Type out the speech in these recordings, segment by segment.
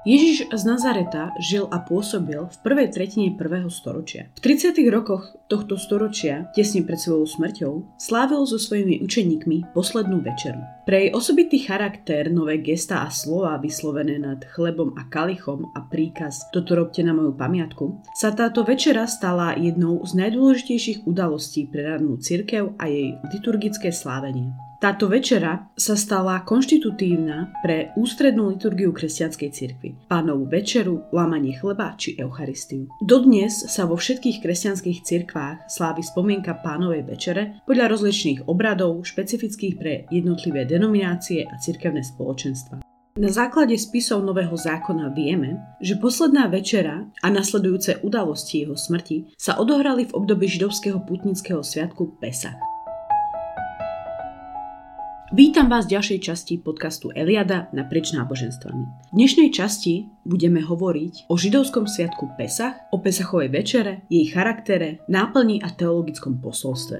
Ježiš z Nazareta žil a pôsobil v prvej tretine prvého storočia. V 30. rokoch tohto storočia, tesne pred svojou smrťou, slávil so svojimi učeníkmi poslednú večeru. Pre jej osobitý charakter, nové gesta a slova vyslovené nad chlebom a kalichom a príkaz toto robte na moju pamiatku, sa táto večera stala jednou z najdôležitejších udalostí pre radnú cirkev a jej liturgické slávenie. Táto večera sa stala konštitutívna pre ústrednú liturgiu kresťanskej cirkvi, pánovú večeru, lámanie chleba či Eucharistiu. Dodnes sa vo všetkých kresťanských cirkvách slávi spomienka pánovej večere podľa rozličných obradov špecifických pre jednotlivé denominácie a cirkevné spoločenstva. Na základe spisov Nového zákona vieme, že posledná večera a nasledujúce udalosti jeho smrti sa odohrali v období židovského putnického sviatku Pesach. Vítam vás v ďalšej časti podcastu Eliada naprieč náboženstvami. V dnešnej časti budeme hovoriť o židovskom sviatku Pesach, o Pesachovej večere, jej charaktere, náplni a teologickom posolstve.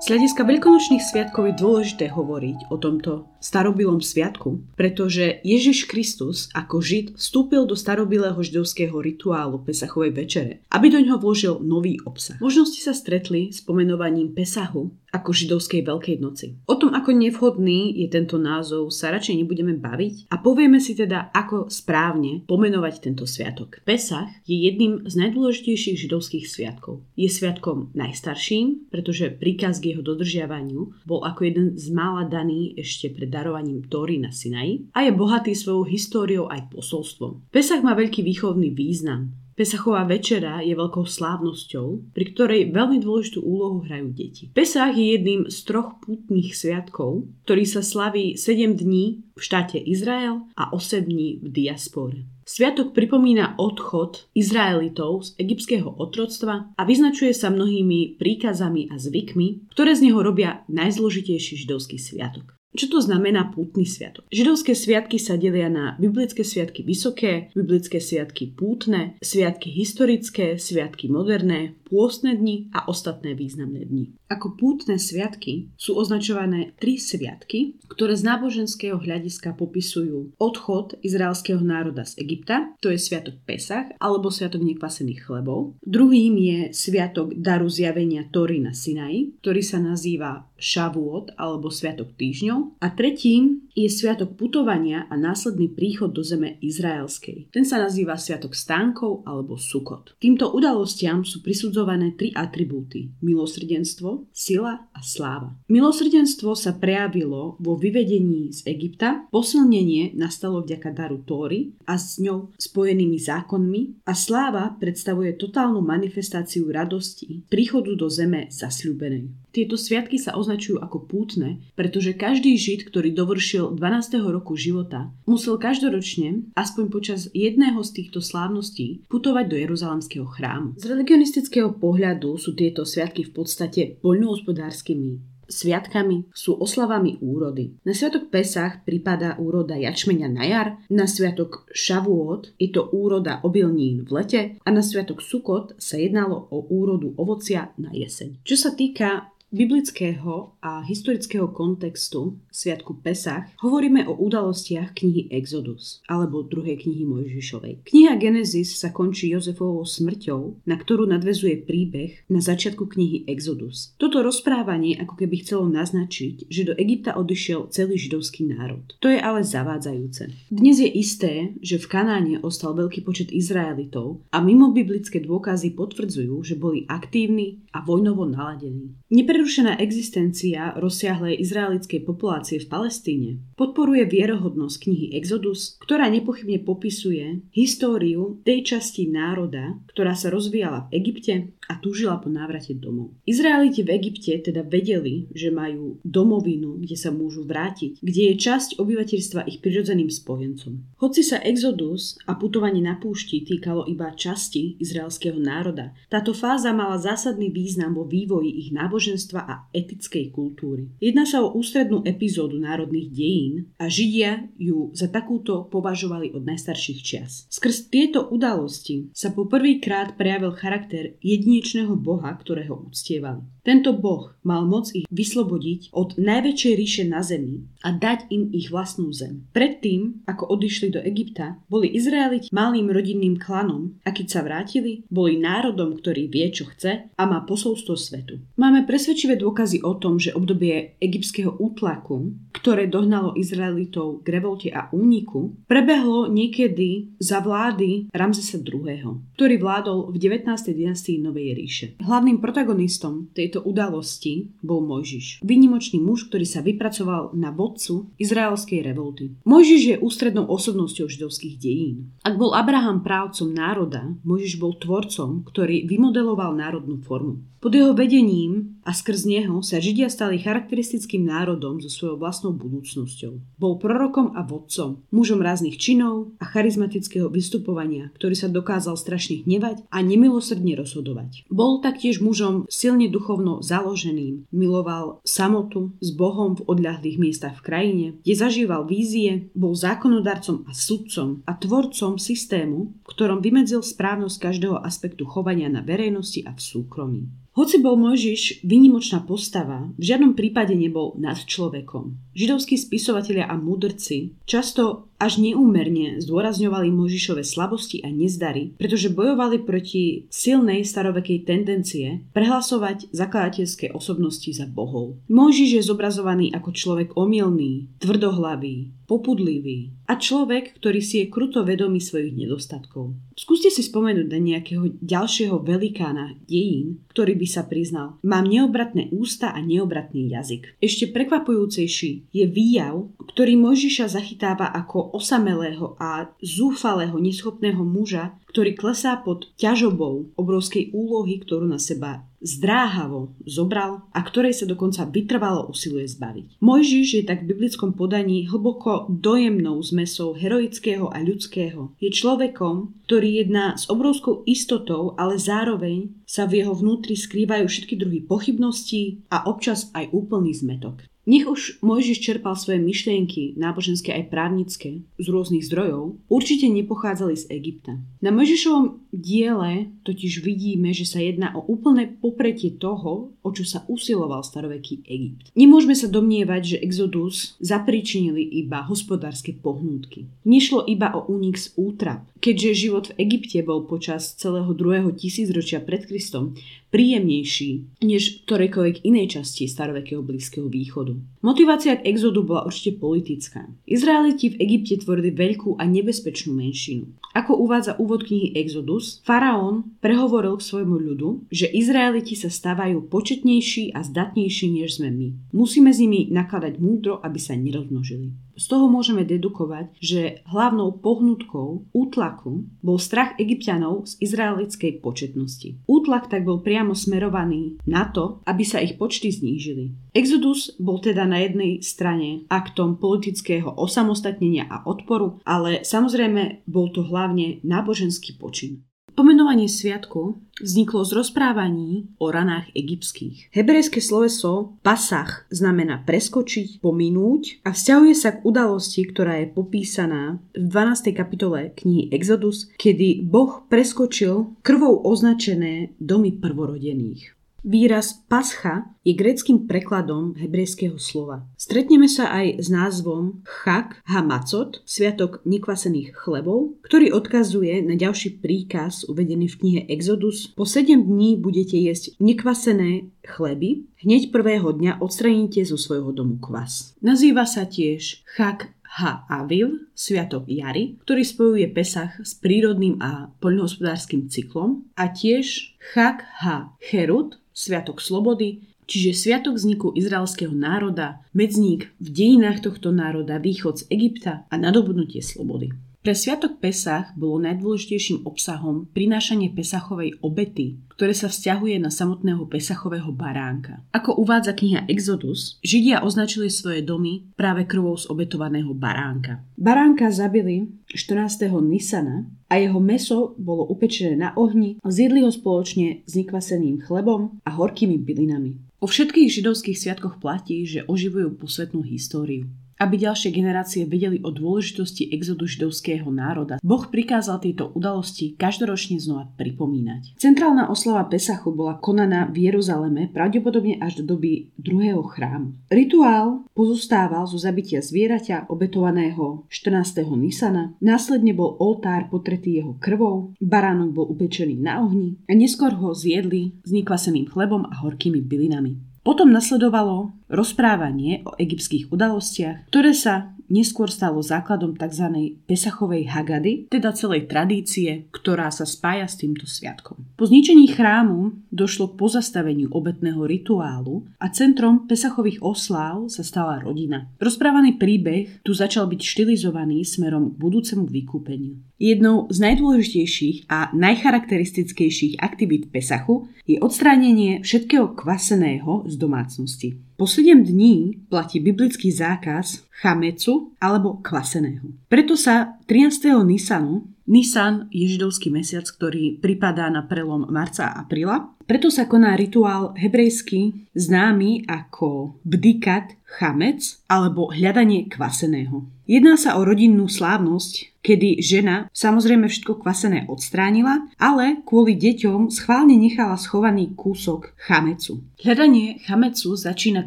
Z hľadiska veľkonočných sviatkov je dôležité hovoriť o tomto starobilom sviatku, pretože Ježiš Kristus ako Žid vstúpil do starobilého židovského rituálu Pesachovej večere, aby do ňoho vložil nový obsah. Možno ste sa stretli s pomenovaním Pesahu ako židovskej Veľkej noci. O tom, ako nevhodný je tento názov, sa radšej nebudeme baviť a povieme si teda, ako správne pomenovať tento sviatok. Pesach je jedným z najdôležitejších židovských sviatkov. Je sviatkom najstarším, pretože príkaz k jeho dodržiavaniu bol ako jeden z mála daný ešte pred darovaním Tóry na Sinaji a je bohatý svojou históriou aj posolstvom. Pesach má veľký výchovný význam. Pesachová večera je veľkou slávnosťou, pri ktorej veľmi dôležitú úlohu hrajú deti. Pesach je jedným z troch pútnych sviatkov, ktorý sa slaví 7 dní v štáte Izrael a 8 dní v diaspore. Sviatok pripomína odchod Izraelitov z egyptského otroctva a vyznačuje sa mnohými príkazami a zvykmi, ktoré z neho robia najzložitejší židovský sviatok. Čo to znamená pútny sviatok? Židovské sviatky sa delia na biblické sviatky vysoké, biblické sviatky pútne, sviatky historické, sviatky moderné, pôstne dni a ostatné významné dni. Ako pútne sviatky sú označované tri sviatky, ktoré z náboženského hľadiska popisujú odchod izraelského národa z Egypta, to je sviatok Pesach alebo sviatok nekvasených chlebov. Druhým je sviatok daru zjavenia Tory na Sinaji, ktorý sa nazýva Shavuot alebo sviatok týždňov. A tretím je sviatok putovania a následný príchod do zeme izraelskej. Ten sa nazýva sviatok stánkov alebo sukot. Týmto udalostiam sú prisudzované tri atribúty. Milosrdenstvo, sila a sláva. Milosrdenstvo sa prejavilo vo vyvedení z Egypta, posilnenie nastalo vďaka daru Tóry a s ňou spojenými zákonmi a sláva predstavuje totálnu manifestáciu radosti príchodu do zeme zasľúbenej. Tieto sviatky sa označujú ako pútne, pretože každý žid, ktorý dovršil 12. roku života, musel každoročne, aspoň počas jedného z týchto slávností, putovať do Jeruzalemského chrámu. Z religionistického pohľadu sú tieto sviatky v podstate poľnohospodárskymi sviatkami sú oslavami úrody. Na sviatok Pesach prípada úroda jačmeňa na jar, na sviatok Šavuot je to úroda obilnín v lete a na sviatok Sukot sa jednalo o úrodu ovocia na jeseň. Čo sa týka biblického a historického kontextu Sviatku Pesach hovoríme o udalostiach knihy Exodus alebo druhej knihy Mojžišovej. Kniha Genesis sa končí Jozefovou smrťou, na ktorú nadvezuje príbeh na začiatku knihy Exodus. Toto rozprávanie ako keby chcelo naznačiť, že do Egypta odišiel celý židovský národ. To je ale zavádzajúce. Dnes je isté, že v Kanáne ostal veľký počet Izraelitov a mimo biblické dôkazy potvrdzujú, že boli aktívni a vojnovo naladení. Nepre Neprerušená existencia rozsiahlej izraelickej populácie v Palestíne podporuje vierohodnosť knihy Exodus, ktorá nepochybne popisuje históriu tej časti národa, ktorá sa rozvíjala v Egypte a túžila po návrate domov. Izraeliti v Egypte teda vedeli, že majú domovinu, kde sa môžu vrátiť, kde je časť obyvateľstva ich prirodzeným spojencom. Hoci sa exodus a putovanie na púšti týkalo iba časti izraelského národa, táto fáza mala zásadný význam vo vývoji ich náboženstva náboženstva a etickej kultúry. Jedná sa o ústrednú epizódu národných dejín a Židia ju za takúto považovali od najstarších čias. Skrz tieto udalosti sa po prvýkrát prejavil charakter jedinečného boha, ktorého uctievali. Tento boh mal moc ich vyslobodiť od najväčšej ríše na zemi a dať im ich vlastnú zem. Predtým, ako odišli do Egypta, boli Izraeliti malým rodinným klanom a keď sa vrátili, boli národom, ktorý vie, čo chce a má posolstvo svetu. Máme presvedčivé dôkazy o tom, že obdobie egyptského útlaku, ktoré dohnalo Izraelitov k revolte a úniku, prebehlo niekedy za vlády Ramzesa II., ktorý vládol v 19. dynastii Novej ríše. Hlavným protagonistom tej tejto udalosti bol Mojžiš. Vynimočný muž, ktorý sa vypracoval na vodcu izraelskej revolty. Mojžiš je ústrednou osobnosťou židovských dejín. Ak bol Abraham právcom národa, Mojžiš bol tvorcom, ktorý vymodeloval národnú formu. Pod jeho vedením a skrz neho sa Židia stali charakteristickým národom so svojou vlastnou budúcnosťou. Bol prorokom a vodcom, mužom ráznych činov a charizmatického vystupovania, ktorý sa dokázal strašne hnevať a nemilosrdne rozhodovať. Bol taktiež mužom silne duchovno založeným, miloval samotu s Bohom v odľahlých miestach v krajine, kde zažíval vízie, bol zákonodarcom a sudcom a tvorcom systému, ktorom vymedzil správnosť každého aspektu chovania na verejnosti a v súkromí. Hoci bol Mojžiš vynimočná postava, v žiadnom prípade nebol nad človekom. Židovskí spisovatelia a mudrci často až neúmerne zdôrazňovali Mojžišove slabosti a nezdary, pretože bojovali proti silnej starovekej tendencie prehlasovať zakladateľské osobnosti za bohov. Mojžiš je zobrazovaný ako človek omilný, tvrdohlavý, popudlivý a človek, ktorý si je kruto vedomý svojich nedostatkov. Skúste si spomenúť na nejakého ďalšieho velikána dejín, ktorý by sa priznal, mám neobratné ústa a neobratný jazyk. Ešte prekvapujúcejší je výjav, ktorý Mojžiša zachytáva ako osamelého a zúfalého, neschopného muža, ktorý klesá pod ťažobou obrovskej úlohy, ktorú na seba zdráhavo zobral a ktorej sa dokonca vytrvalo usiluje zbaviť. Mojžiš je tak v biblickom podaní hlboko dojemnou zmesou heroického a ľudského. Je človekom, ktorý jedná s obrovskou istotou, ale zároveň sa v jeho vnútri skrývajú všetky druhy pochybností a občas aj úplný zmetok. Nech už Mojžiš čerpal svoje myšlienky, náboženské aj právnické, z rôznych zdrojov, určite nepochádzali z Egypta. Na Mojžišovom diele totiž vidíme, že sa jedná o úplné popretie toho, o čo sa usiloval staroveký Egypt. Nemôžeme sa domnievať, že Exodus zapričinili iba hospodárske pohnútky. Nešlo iba o únik z útrap. Keďže život v Egypte bol počas celého druhého tisícročia pred Kristom príjemnejší než v ktorejkoľvek inej časti starovekého Blízkeho východu. Motivácia k exodu bola určite politická. Izraeliti v Egypte tvorili veľkú a nebezpečnú menšinu. Ako uvádza úvod knihy Exodus, faraón prehovoril k svojmu ľudu, že Izraeliti sa stávajú početnejší a zdatnejší než sme my. Musíme s nimi nakladať múdro, aby sa nerozmnožili. Z toho môžeme dedukovať, že hlavnou pohnutkou útlaku bol strach egyptianov z izraelickej početnosti. Útlak tak bol priamo smerovaný na to, aby sa ich počty znížili. Exodus bol teda na jednej strane aktom politického osamostatnenia a odporu, ale samozrejme bol to hlavne náboženský počin. Pomenovanie sviatku vzniklo z rozprávaní o ranách egyptských. Hebrejské sloveso pasach znamená preskočiť, pominúť a vzťahuje sa k udalosti, ktorá je popísaná v 12. kapitole knihy Exodus, kedy Boh preskočil krvou označené domy prvorodených. Výraz pascha je greckým prekladom hebrejského slova. Stretneme sa aj s názvom Chak Hamacot, sviatok nekvasených chlebov, ktorý odkazuje na ďalší príkaz uvedený v knihe Exodus. Po 7 dní budete jesť nekvasené chleby, hneď prvého dňa odstraníte zo svojho domu kvas. Nazýva sa tiež Chak Ha Aviv, sviatok jary, ktorý spojuje Pesach s prírodným a poľnohospodárskym cyklom a tiež Chak Ha Herut, Sviatok slobody, čiže sviatok vzniku izraelského národa, medzník v dejinách tohto národa, východ z Egypta a nadobudnutie slobody. Pre sviatok Pesach bolo najdôležitejším obsahom prinášanie Pesachovej obety, ktoré sa vzťahuje na samotného Pesachového baránka. Ako uvádza kniha Exodus, Židia označili svoje domy práve krvou z obetovaného baránka. Baránka zabili 14. Nisana a jeho meso bolo upečené na ohni, zjedli ho spoločne s nekvaseným chlebom a horkými bylinami. O všetkých židovských sviatkoch platí, že oživujú posvetnú históriu. Aby ďalšie generácie vedeli o dôležitosti exodu židovského národa, Boh prikázal tieto udalosti každoročne znova pripomínať. Centrálna oslava Pesachu bola konaná v Jeruzaleme pravdepodobne až do doby druhého chrámu. Rituál pozostával zo zabitia zvieraťa obetovaného 14. Nisana, následne bol oltár potretý jeho krvou, baránok bol upečený na ohni a neskôr ho zjedli s nekvaseným chlebom a horkými bylinami. Potom nasledovalo rozprávanie o egyptských udalostiach, ktoré sa neskôr stalo základom tzv. Pesachovej Hagady, teda celej tradície, ktorá sa spája s týmto sviatkom. Po zničení chrámu došlo k pozastaveniu obetného rituálu a centrom Pesachových osláv sa stala rodina. Rozprávaný príbeh tu začal byť štilizovaný smerom k budúcemu vykúpeniu. Jednou z najdôležitejších a najcharakteristickejších aktivít Pesachu je odstránenie všetkého kvaseného z domácnosti. Po 7 dní platí biblický zákaz chamecu alebo kvaseného. Preto sa 13. Nisanu Nisan je židovský mesiac, ktorý pripadá na prelom marca a apríla. Preto sa koná rituál hebrejský známy ako bdikat chamec alebo hľadanie kvaseného. Jedná sa o rodinnú slávnosť, kedy žena samozrejme všetko kvasené odstránila, ale kvôli deťom schválne nechala schovaný kúsok chamecu. Hľadanie chamecu začína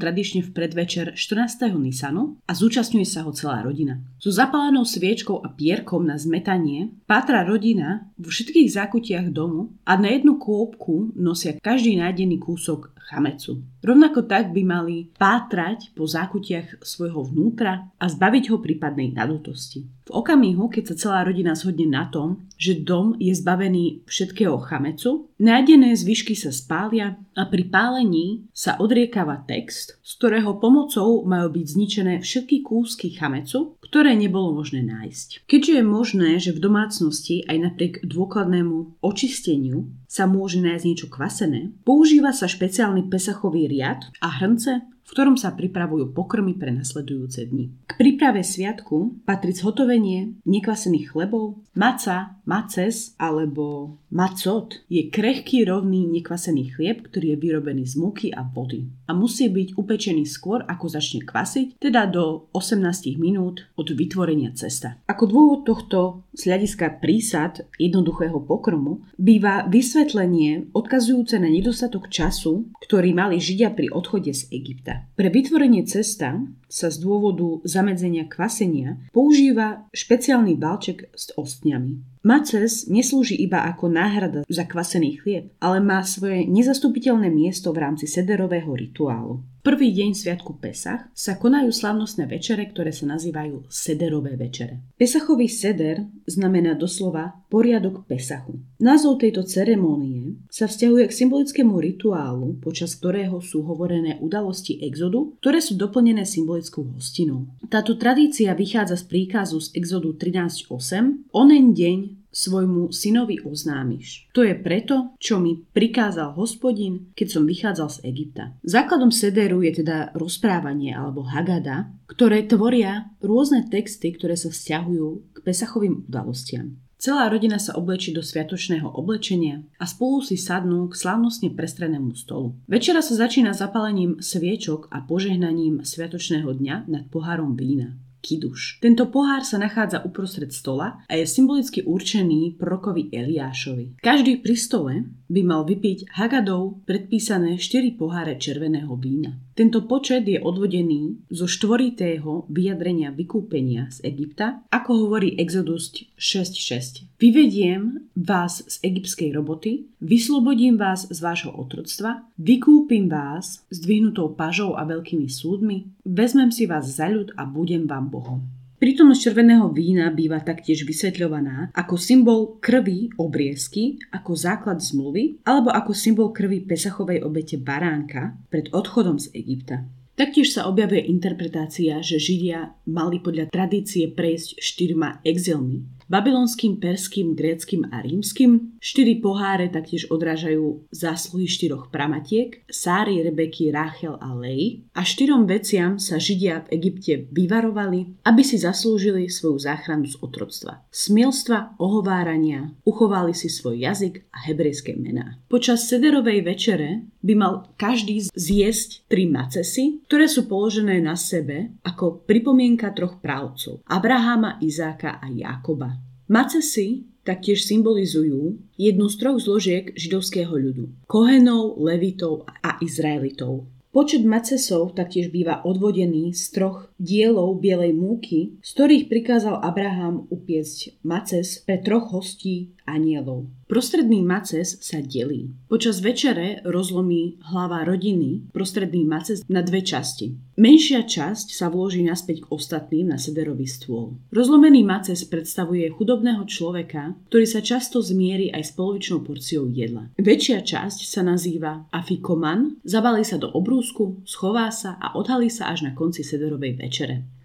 tradične v predvečer 14. Nisanu a zúčastňuje sa ho celá rodina. So zapálenou sviečkou a pierkom na zmetanie pátra rodina vo všetkých zákutiach domu a na jednu kôpku nosia každý nájdený kúsok chamecu. Rovnako tak by mali pátrať po zákutiach svojho vnútra a zbaviť ho prípadnej nadutosti. V okamihu, keď sa celá rodina zhodne na tom, že dom je zbavený všetkého chamecu, nájdené zvyšky sa spália a pri pálení sa odriekava text, z ktorého pomocou majú byť zničené všetky kúsky chamecu, ktoré nebolo možné nájsť. Keďže je možné, že v domácnosti aj napriek dôkladnému očisteniu sa môže nájsť niečo kvasené, používa sa špeciálny pesachový riad a hrnce, v ktorom sa pripravujú pokrmy pre nasledujúce dni. K príprave sviatku patrí zhotovenie nekvasených chlebov, maca, maces alebo macot je krehký rovný nekvasený chlieb, ktorý je vyrobený z múky a vody a musí byť upečený skôr ako začne kvasiť, teda do 18 minút od vytvorenia cesta. Ako dôvod tohto z hľadiska prísad jednoduchého pokrmu býva vysvetlenie odkazujúce na nedostatok času, ktorý mali Židia pri odchode z Egypta. Pre vytvorenie cesta sa z dôvodu zamedzenia kvasenia používa špeciálny balček s ostňami. Maces neslúži iba ako náhrada za kvasený chlieb, ale má svoje nezastupiteľné miesto v rámci sederového rituálu. Prvý deň Sviatku Pesach sa konajú slavnostné večere, ktoré sa nazývajú sederové večere. Pesachový seder znamená doslova poriadok Pesachu. Názov tejto ceremónie sa vzťahuje k symbolickému rituálu, počas ktorého sú hovorené udalosti exodu, ktoré sú doplnené symbolickou hostinou. Táto tradícia vychádza z príkazu z exodu 13.8. Onen deň svojmu synovi oznámiš. To je preto, čo mi prikázal hospodin, keď som vychádzal z Egypta. Základom sederu je teda rozprávanie alebo hagada, ktoré tvoria rôzne texty, ktoré sa vzťahujú k pesachovým udalostiam. Celá rodina sa oblečí do sviatočného oblečenia a spolu si sadnú k slávnostne prestrenému stolu. Večera sa začína zapálením sviečok a požehnaním sviatočného dňa nad pohárom vína kiduš. Tento pohár sa nachádza uprostred stola a je symbolicky určený prorokovi Eliášovi. Každý pri stole by mal vypiť Hagadov predpísané 4 poháre červeného vína. Tento počet je odvodený zo štvoritého vyjadrenia vykúpenia z Egypta, ako hovorí Exodus 6.6. Vyvediem vás z egyptskej roboty, vyslobodím vás z vášho otroctva, vykúpim vás s dvihnutou pažou a veľkými súdmi, vezmem si vás za ľud a budem vám Bohom. Prítomnosť červeného vína býva taktiež vysvetľovaná ako symbol krvi obriezky, ako základ zmluvy, alebo ako symbol krvi Pesachovej obete baránka pred odchodom z Egypta. Taktiež sa objavuje interpretácia, že Židia mali podľa tradície prejsť štyrma exilmi, babylonským, perským, gréckým a rímským. Štyri poháre taktiež odrážajú zásluhy štyroch pramatiek, Sári, Rebeky, Ráchel a Lej. A štyrom veciam sa Židia v Egypte vyvarovali, aby si zaslúžili svoju záchranu z otroctva. Smielstva, ohovárania, uchovali si svoj jazyk a hebrejské mená. Počas sederovej večere by mal každý zjesť tri macesy, ktoré sú položené na sebe ako pripomienka troch právcov. Abraháma, Izáka a Jakoba. Macesy taktiež symbolizujú jednu z troch zložiek židovského ľudu. Kohenov, Levitov a Izraelitov. Počet macesov taktiež býva odvodený z troch dielov bielej múky, z ktorých prikázal Abraham upiecť maces pre troch hostí anielov. Prostredný maces sa delí. Počas večere rozlomí hlava rodiny prostredný maces na dve časti. Menšia časť sa vloží naspäť k ostatným na sederový stôl. Rozlomený maces predstavuje chudobného človeka, ktorý sa často zmierí aj s polovičnou porciou jedla. Väčšia časť sa nazýva afikoman, zabalí sa do obrúsku, schová sa a odhalí sa až na konci sederovej večere.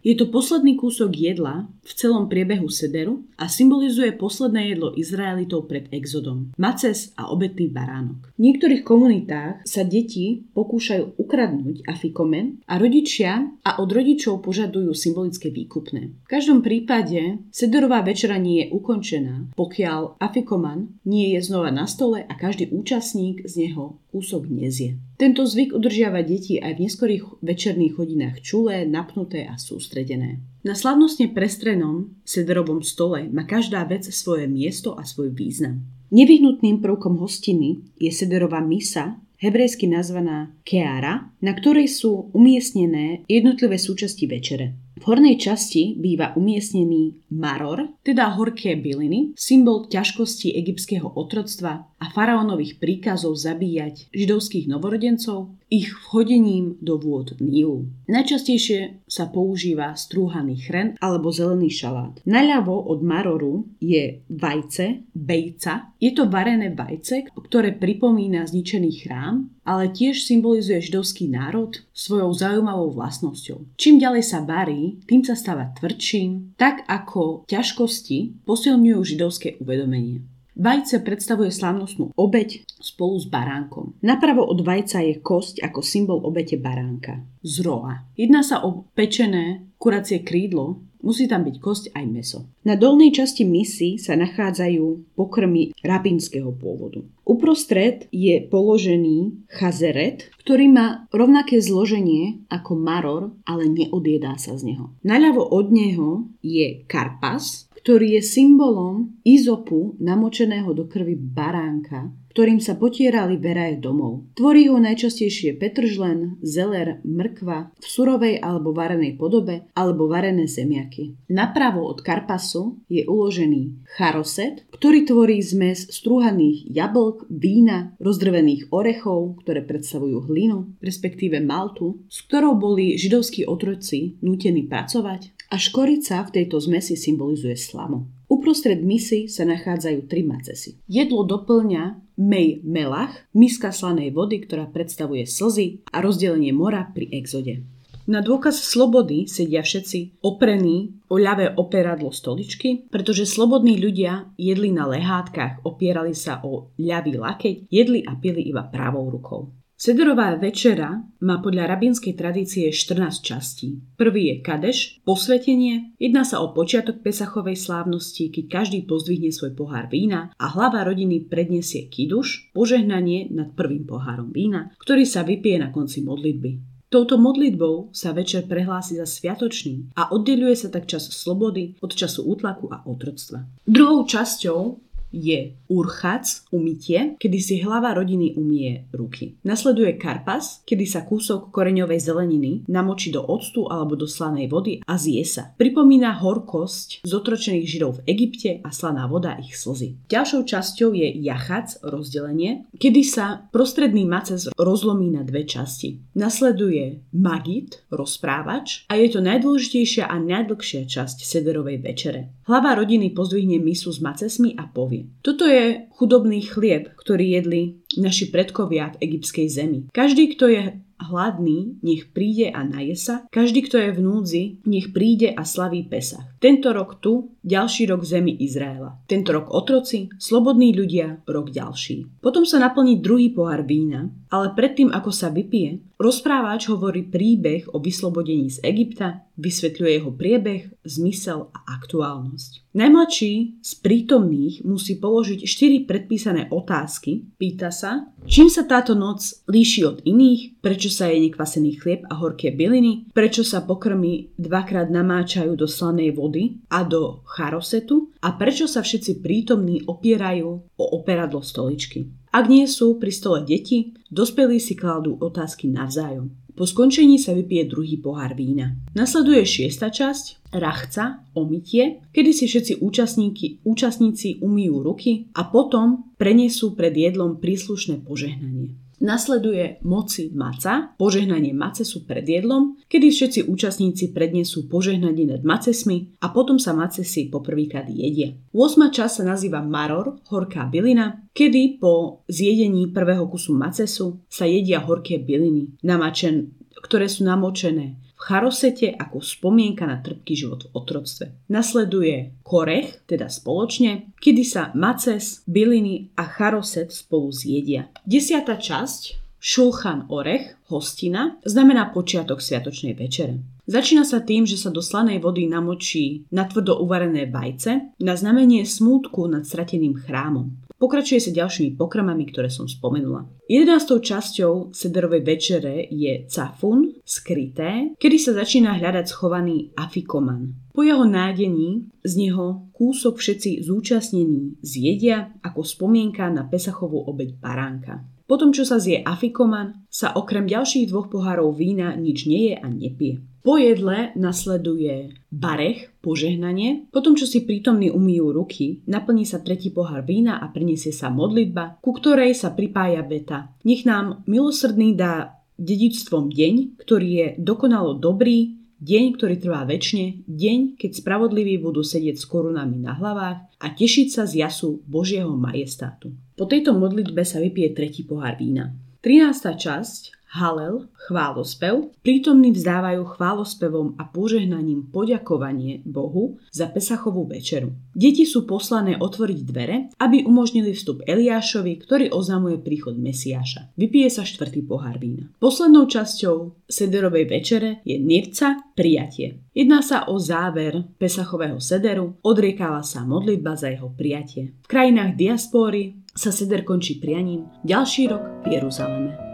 Je to posledný kúsok jedla v celom priebehu sederu a symbolizuje posledné jedlo Izraelitov pred exodom. Maces a obetný baránok. V niektorých komunitách sa deti pokúšajú ukradnúť afikomen a rodičia a od rodičov požadujú symbolické výkupné. V každom prípade sederová večera nie je ukončená, pokiaľ afikoman nie je znova na stole a každý účastník z neho kúsok nezie. Tento zvyk udržiava deti aj v neskorých večerných hodinách čulé, napnuté a sústredené. Na slavnostne prestrenom sederovom stole má každá vec svoje miesto a svoj význam. Nevyhnutným prvkom hostiny je sederová misa, hebrejsky nazvaná keara, na ktorej sú umiestnené jednotlivé súčasti večere. V hornej časti býva umiestnený maror, teda horké byliny, symbol ťažkosti egyptského otroctva a faraónových príkazov zabíjať židovských novorodencov ich vchodením do vôd Nílu. Najčastejšie sa používa strúhaný chren alebo zelený šalát. Naľavo od maroru je vajce, bejca. Je to varené vajce, ktoré pripomína zničený chrám ale tiež symbolizuje židovský národ svojou zaujímavou vlastnosťou. Čím ďalej sa varí, tým sa stáva tvrdším, tak ako ťažkosti posilňujú židovské uvedomenie. Vajce predstavuje slávnostnú obeď spolu s baránkom. Napravo od vajca je kosť ako symbol obete baránka. Z roa. Jedná sa o pečené kuracie krídlo, Musí tam byť kosť aj meso. Na dolnej časti misy sa nachádzajú pokrmy rabínskeho pôvodu. Uprostred je položený chazeret, ktorý má rovnaké zloženie ako maror, ale neodjedá sa z neho. Naľavo od neho je karpas, ktorý je symbolom izopu namočeného do krvi baránka, ktorým sa potierali veraje domov. Tvorí ho najčastejšie petržlen, zeler, mrkva v surovej alebo varenej podobe alebo varené zemiaky. Napravo od karpasu je uložený charoset, ktorý tvorí zmes strúhaných jablk, vína, rozdrvených orechov, ktoré predstavujú hlinu, respektíve maltu, s ktorou boli židovskí otroci nútení pracovať a škorica v tejto zmesi symbolizuje slamu. Uprostred misy sa nachádzajú tri macesy. Jedlo doplňa mej melach, miska slanej vody, ktorá predstavuje slzy a rozdelenie mora pri exode. Na dôkaz slobody sedia všetci oprení o ľavé operadlo stoličky, pretože slobodní ľudia jedli na lehátkach, opierali sa o ľavý lakeť, jedli a pili iba pravou rukou. Sederová večera má podľa rabínskej tradície 14 častí. Prvý je kadeš, posvetenie, jedná sa o počiatok Pesachovej slávnosti, keď každý pozdvihne svoj pohár vína a hlava rodiny predniesie kiduš, požehnanie nad prvým pohárom vína, ktorý sa vypije na konci modlitby. Touto modlitbou sa večer prehlási za sviatočný a oddeluje sa tak čas slobody od času útlaku a otroctva. Druhou časťou je urchac, umytie, kedy si hlava rodiny umie ruky. Nasleduje karpas, kedy sa kúsok koreňovej zeleniny namočí do octu alebo do slanej vody a zje sa. Pripomína horkosť zotročených židov v Egypte a slaná voda ich slzy. Ďalšou časťou je jachac, rozdelenie, kedy sa prostredný maces rozlomí na dve časti. Nasleduje magit, rozprávač a je to najdôležitejšia a najdlhšia časť sederovej večere. Hlava rodiny pozdvihne misu s macesmi a povie. Toto je chudobný chlieb, ktorý jedli naši predkovia v egyptskej zemi. Každý, kto je hladný, nech príde a naje sa, každý, kto je v núdzi, nech príde a slaví Pesach. Tento rok tu, ďalší rok zemi Izraela. Tento rok otroci, slobodní ľudia, rok ďalší. Potom sa naplní druhý pohár vína, ale predtým, ako sa vypije, rozprávač hovorí príbeh o vyslobodení z Egypta, vysvetľuje jeho priebeh, zmysel a aktuálnosť. Najmladší z prítomných musí položiť štyri predpísané otázky. Pýta sa, čím sa táto noc líši od iných, prečo sa je nekvasený chlieb a horké byliny, prečo sa pokrmy dvakrát namáčajú do slanej vody a do charosetu a prečo sa všetci prítomní opierajú o operadlo stoličky. Ak nie sú pri stole deti, dospelí si kladú otázky navzájom. Po skončení sa vypije druhý pohár vína. Nasleduje šiesta časť, rachca, omytie, kedy si všetci účastníci, účastníci umýjú ruky a potom prenesú pred jedlom príslušné požehnanie. Nasleduje moci maca, požehnanie macesu pred jedlom, kedy všetci účastníci prednesú požehnanie nad macesmi a potom sa macesy poprvýkrát jedia. 8. časť sa nazýva maror, horká bylina, kedy po zjedení prvého kusu macesu sa jedia horké byliny, namačen, ktoré sú namočené v charosete ako spomienka na trpký život v otroctve. Nasleduje korech, teda spoločne, kedy sa maces, byliny a charoset spolu zjedia. Desiata časť Šulchan orech, hostina, znamená počiatok sviatočnej večere. Začína sa tým, že sa do slanej vody namočí natvrdo uvarené vajce na znamenie smútku nad strateným chrámom. Pokračuje sa ďalšími pokrmami, ktoré som spomenula. 11. časťou sederovej večere je cafun, skryté, kedy sa začína hľadať schovaný afikoman. Po jeho nájdení z neho kúsok všetci zúčastnení zjedia ako spomienka na Pesachovú obeď baránka. Potom, čo sa zje afikoman, sa okrem ďalších dvoch pohárov vína nič neje a nepije. Po jedle nasleduje barech, požehnanie. Potom, čo si prítomní umýjú ruky, naplní sa tretí pohár vína a priniesie sa modlitba, ku ktorej sa pripája veta. Nech nám milosrdný dá dedičstvom deň, ktorý je dokonalo dobrý, deň, ktorý trvá väčšine, deň, keď spravodliví budú sedieť s korunami na hlavách a tešiť sa z jasu Božieho majestátu. Po tejto modlitbe sa vypije tretí pohár vína. 13. časť Halel, chválospev, prítomní vzdávajú chválospevom a požehnaním poďakovanie Bohu za Pesachovú večeru. Deti sú poslané otvoriť dvere, aby umožnili vstup Eliášovi, ktorý oznamuje príchod Mesiáša. Vypije sa štvrtý pohár vína. Poslednou časťou sederovej večere je nirca prijatie. Jedná sa o záver Pesachového sederu, odriekáva sa modlitba za jeho prijatie. V krajinách diaspóry sa seder končí prianím ďalší rok v Jeruzaleme.